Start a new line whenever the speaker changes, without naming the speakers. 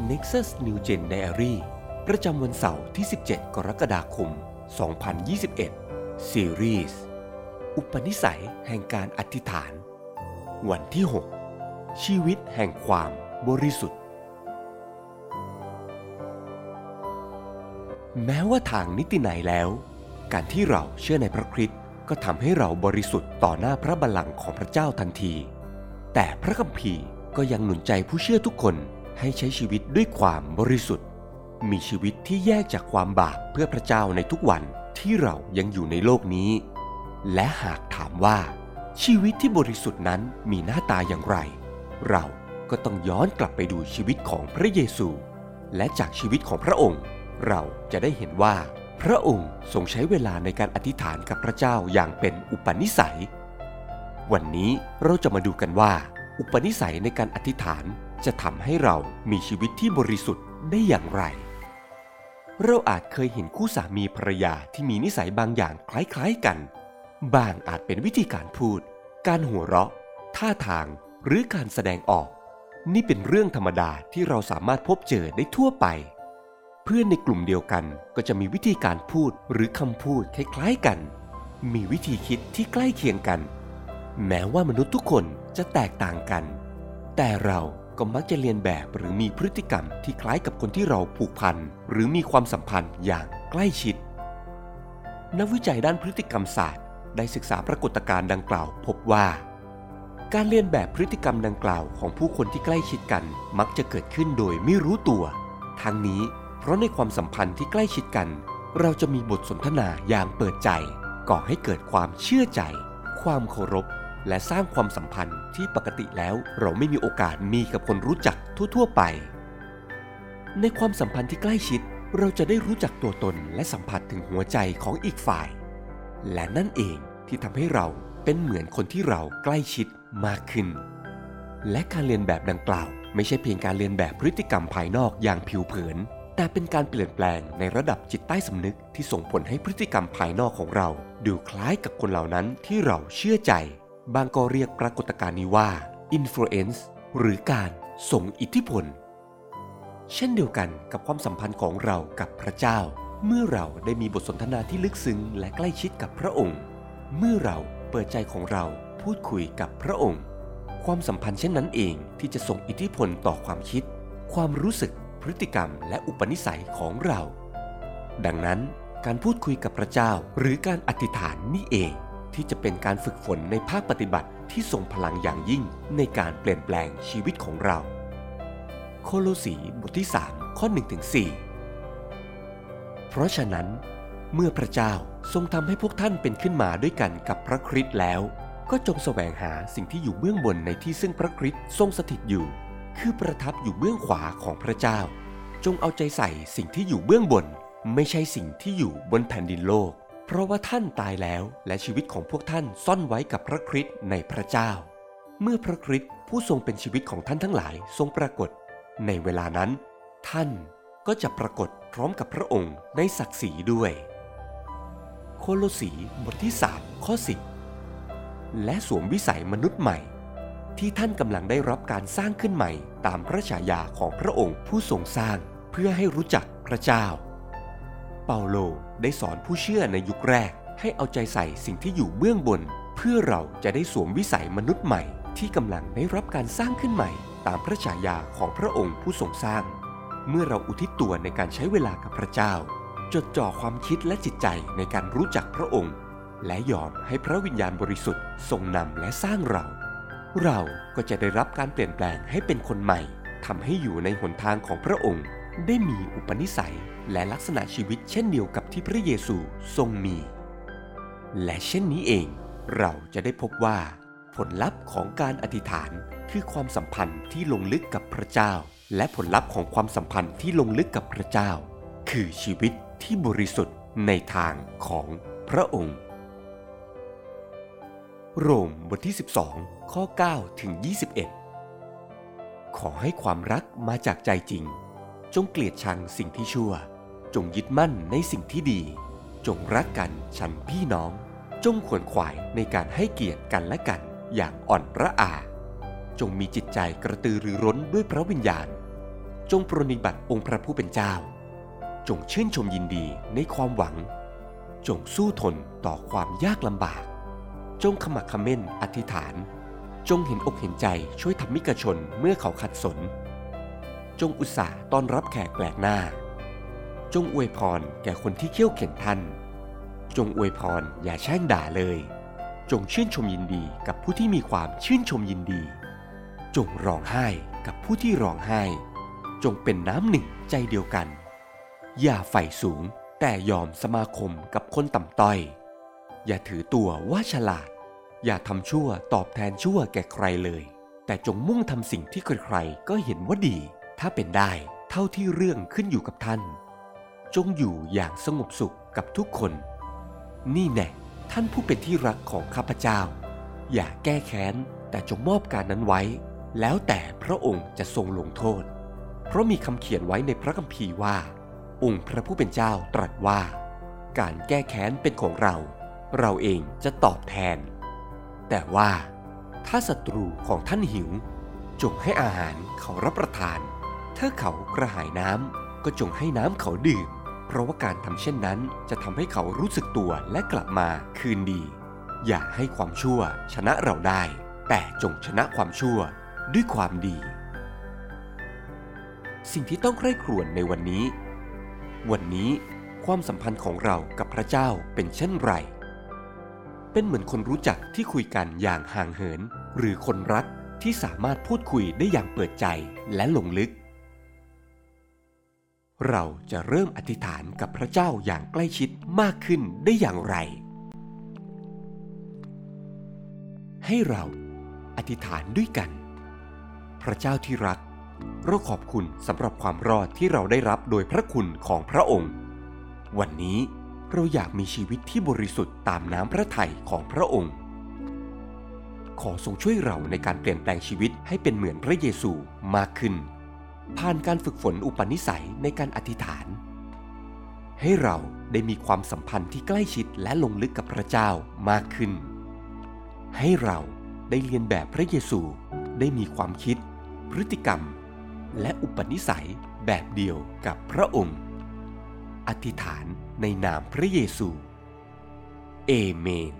Nexus New Gen Diary ประจำวันเสาร์ที่ 17 กรกฎาคม 2021 Series อุปนิสัยแห่งการอธิษฐาน วันที่ 6 ชีวิตแห่งความบริสุทธิ์ แม้ว่าทางนิติไหนแล้ว การที่เราเชื่อในพระคริสต์ก็ทำให้เราบริสุทธิ์ต่อหน้าพระบัลลังก์ของพระเจ้าทันที แต่พระคัมภีร์ก็ยังหนุนใจผู้เชื่อทุกคน ให้ใช้ชีวิตด้วยความบริสุทธิ์ มีชีวิตที่แยกจากความบาปเพื่อพระเจ้าในทุกวันที่เรายังอยู่ในโลกนี้ และหากถามว่า ชีวิตที่บริสุทธิ์นั้นมีหน้าตาอย่างไร เราก็ต้องย้อนกลับไปดูชีวิตของพระเยซู และจากชีวิตของพระองค์ เราจะได้เห็นว่า พระองค์ทรงใช้เวลาในการอธิษฐานกับพระเจ้าอย่างเป็นอุปนิสัย วันนี้เราจะมาดูกันว่า อุปนิสัยในการอธิษฐาน จะทำให้เรามีชีวิตที่บริสุทธิ์ได้อย่างไร เราอาจเคยเห็นคู่สามีภรรยาที่มีนิสัยบางอย่างคล้ายๆกัน บางอาจเป็นวิธีการพูด การหัวเราะ ท่าทาง หรือการแสดงออก นี่เป็นเรื่องธรรมดาที่เราสามารถพบเจอได้ทั่วไป เพื่อนในกลุ่มเดียวกันก็จะมีวิธีการพูดหรือคำพูดคล้ายๆกัน มีวิธีคิดที่ใกล้เคียงกัน แม้ว่ามนุษย์ทุกคนจะแตกต่างกัน แต่เรา ก็มักจะเรียนแบบหรือมีพฤติกรรมที่คล้ายกับคนที่เราผูกพันหรือมีความสัมพันธ์อย่างใกล้ชิด นักวิจัยด้านพฤติกรรมศาสตร์ ได้ศึกษาปรากฏการณ์ดังกล่าว พบว่า การเรียนแบบพฤติกรรมดังกล่าวของผู้คนที่ใกล้ชิดกัน มักจะเกิดขึ้นโดยไม่รู้ตัว ทั้งนี้เพราะในความสัมพันธ์ที่ใกล้ชิดกัน เราจะมีบทสนทนาอย่างเปิดใจ ก่อให้เกิดความเชื่อใจ ความเคารพ และสร้างความสัมพันธ์ที่ปกติแล้วเราไม่มีโอกาสมีกับคนรู้จักทั่ว ๆ ไป ในความสัมพันธ์ที่ใกล้ชิด เราจะได้รู้จักตัวตนและสัมผัสถึงหัวใจของอีกฝ่าย และนั่นเองที่ทำให้เราเป็นเหมือนคนที่เราใกล้ชิดมากขึ้น และการเรียนแบบดังกล่าว ไม่ใช่เพียงการเรียนแบบพฤติกรรมภายนอกอย่างผิวเผิน แต่เป็นการเปลี่ยนแปลงในระดับจิตใต้สำนึกที่ส่งผลให้พฤติกรรมภายนอกของเรา ดูคล้ายกับคนเหล่านั้นที่เราเชื่อใจ บางก็เรียกปรากฏการณ์นี้ว่า influence หรือการส่งอิทธิพล เช่นเดียวกันกับความสัมพันธ์ของเรากับพระเจ้า เมื่อเราได้มีบทสนทนาที่ลึกซึ้งและใกล้ชิดกับพระองค์ เมื่อเราเปิดใจของเราพูดคุยกับพระองค์ ความสัมพันธ์เช่นนั้นเองที่จะส่งอิทธิพลต่อความคิด ความรู้สึกพฤติกรรมและอุปนิสัยของเรา ดังนั้นการพูดคุยกับพระเจ้าหรือการอธิษฐานนี่เอง ที่จะเป็นการฝึกฝนในภาคปฏิบัติที่ทรงพลังอย่างยิ่งในการเปลี่ยนแปลงชีวิตของเรา โคโลสีบทที่ 3 ข้อ1ถึง4เพราะฉะนั้น เมื่อพระเจ้าทรงทำให้พวกท่านเป็นขึ้นมาด้วยกันกับพระคริสต์แล้ว ก็จงแสวงหาสิ่งที่อยู่เบื้องบนในที่ซึ่งพระคริสต์ทรงสถิตอยู่ คือประทับอยู่เบื้องขวาของพระเจ้า จงเอาใจใส่สิ่งที่อยู่เบื้องบน ไม่ใช่สิ่งที่อยู่บนแผ่นดินโลก ราะว่าท่านตายแล้วและชีวิตของพวกท่านซ่อนไว้กับพระคริสต์ในพระเจ้า เมื่อพระคริสต์ผู้ทรงเป็นชีวิตของท่านทั้งหลายทรงปรากฏ ในเวลานั้น ท่านก็จะปรากฏพร้อมกับพระองค์ในศักดิ์ศรีด้วย โคโลสีบทที่3ข้อ10และสวมวิสัยมนุษย์ใหม่ ที่ท่านกำลังได้รับการสร้างขึ้นใหม่ ตามพระฉายาของพระองค์ผู้ทรงสร้างเพื่อให้รู้จักพระเจ้า เปาโลได้สอนผู้เชื่อในยุคแรก ให้เอาใจใส่สิ่งที่อยู่เบื้องบน เพื่อเราจะได้สวมวิสัยมนุษย์ใหม่ ที่กำลังได้รับการสร้างขึ้นใหม่ ตามพระฉายาของพระองค์ผู้ทรงสร้าง เมื่อเราอุทิศตัวในการใช้เวลากับพระเจ้า จดจ่อความคิดและจิตใจในการรู้จักพระองค์ และยอมให้พระวิญญาณบริสุทธิ์ทรงนำและสร้างเรา เราก็จะได้รับการเปลี่ยนแปลงให้เป็นคนใหม่ทำให้อยู่ในหนทางของพระองค์ ได้มีอุปนิสัยและลักษณะชีวิตเช่นเดียวกับที่พระเยซูทรงมี และเช่นนี้เองเราจะได้พบว่า ผลลัพธ์ของการอธิษฐานคือความสัมพันธ์ที่ลงลึกกับพระเจ้า และผลลัพธ์ของความสัมพันธ์ที่ลงลึกกับพระเจ้า คือชีวิตที่บริสุทธิ์ในทางของพระองค์ โรมบทที่ 12 ข้อ 9 ถึง 21 ขอให้ความรักมาจากใจจริง จงเกลียดชังสิ่งที่ชั่ว จงยึดมั่นในสิ่งที่ดี จงรักกันฉันพี่น้อง จงขวนขวายในการให้เกียรติกันและกันอย่างอ่อนระอา จงมีจิตใจกระตือรือร้นด้วยพระวิญญาณ จงปรนนิบัติองค์พระผู้เป็นเจ้า จงชื่นชมยินดีในความหวัง จงสู้ทนต่อความยากลำบาก จงขมักขม้นอธิษฐาน จงเห็นอกเห็นใจช่วยทำมิกชนเมื่อเขาขัดสน จงอุตส่าห์ต้อนรับแขกแปลกหน้า จงอวยพรแก่คนที่เขี้ยวเข็นท่าน จงอวยพรอย่าแช่งด่าเลย จงชื่นชมยินดีกับผู้ที่มีความชื่นชมยินดี จงร้องไห้กับผู้ที่ร้องไห้ จงเป็นน้ำหนึ่งใจเดียวกัน อย่าใฝ่สูงแต่ยอมสมาคมกับคนต่ำต้อย อย่าถือตัวว่าฉลาด อย่าทำชั่วตอบแทนชั่วแก่ใครเลย แต่จงมุ่งทำสิ่งที่ใครๆก็เห็นว่าดี ถ้าเป็นได้เท่าที่เรื่องขึ้นอยู่กับท่าน จงอยู่อย่างสงบสุขกับทุกคน นี่แน่ท่านผู้เป็นที่รักของข้าพเจ้า อย่าแก้แค้นแต่จงมอบการนั้นไว้ แล้วแต่พระองค์จะทรงลงโทษ เพราะมีคำเขียนไว้ในพระคัมภีร์ว่า องค์พระผู้เป็นเจ้าตรัสว่า การแก้แค้นเป็นของเรา เราเองจะตอบแทน แต่ว่าถ้าศัตรูของท่านหิว จงให้อาหารเขารับประทาน ถ้าเขากระหายน้ำก็จงให้น้ำเขาดื่ม เพราะว่าการทำเช่นนั้นจะทำให้เขารู้สึกตัวและกลับมาคืนดี อย่าให้ความชั่วชนะเราได้ แต่จงชนะความชั่วด้วยความดี สิ่งที่ต้องใคร่ครวญในวันนี้ วันนี้ความสัมพันธ์ของเรากับพระเจ้าเป็นเช่นไร เป็นเหมือนคนรู้จักที่คุยกันอย่างห่างเหิน หรือคนรักที่สามารถพูดคุยได้อย่างเปิดใจและลงลึก เราจะเริ่มอธิษฐานกับพระเจ้าอย่างใกล้ชิดมากขึ้นได้อย่างไร ให้เราอธิษฐานด้วยกัน พระเจ้าที่รัก เราขอบคุณสำหรับความรอดที่เราได้รับโดยพระคุณของพระองค์ วันนี้เราอยากมีชีวิตที่บริสุทธิ์ตามน้ำพระทัยของพระองค์ ขอทรงช่วยเราในการเปลี่ยนแปลงชีวิตให้เป็นเหมือนพระเยซูมากขึ้น ผ่านการฝึกฝนอุปนิสัยในการอธิษฐาน ให้เราได้มีความสัมพันธ์ที่ใกล้ชิดและลงลึกกับพระเจ้ามากขึ้น ให้เราได้เรียนแบบพระเยซูได้มีความคิด พฤติกรรม และอุปนิสัยแบบเดียวกับพระองค์ อธิษฐานในนามพระเยซู เอเมน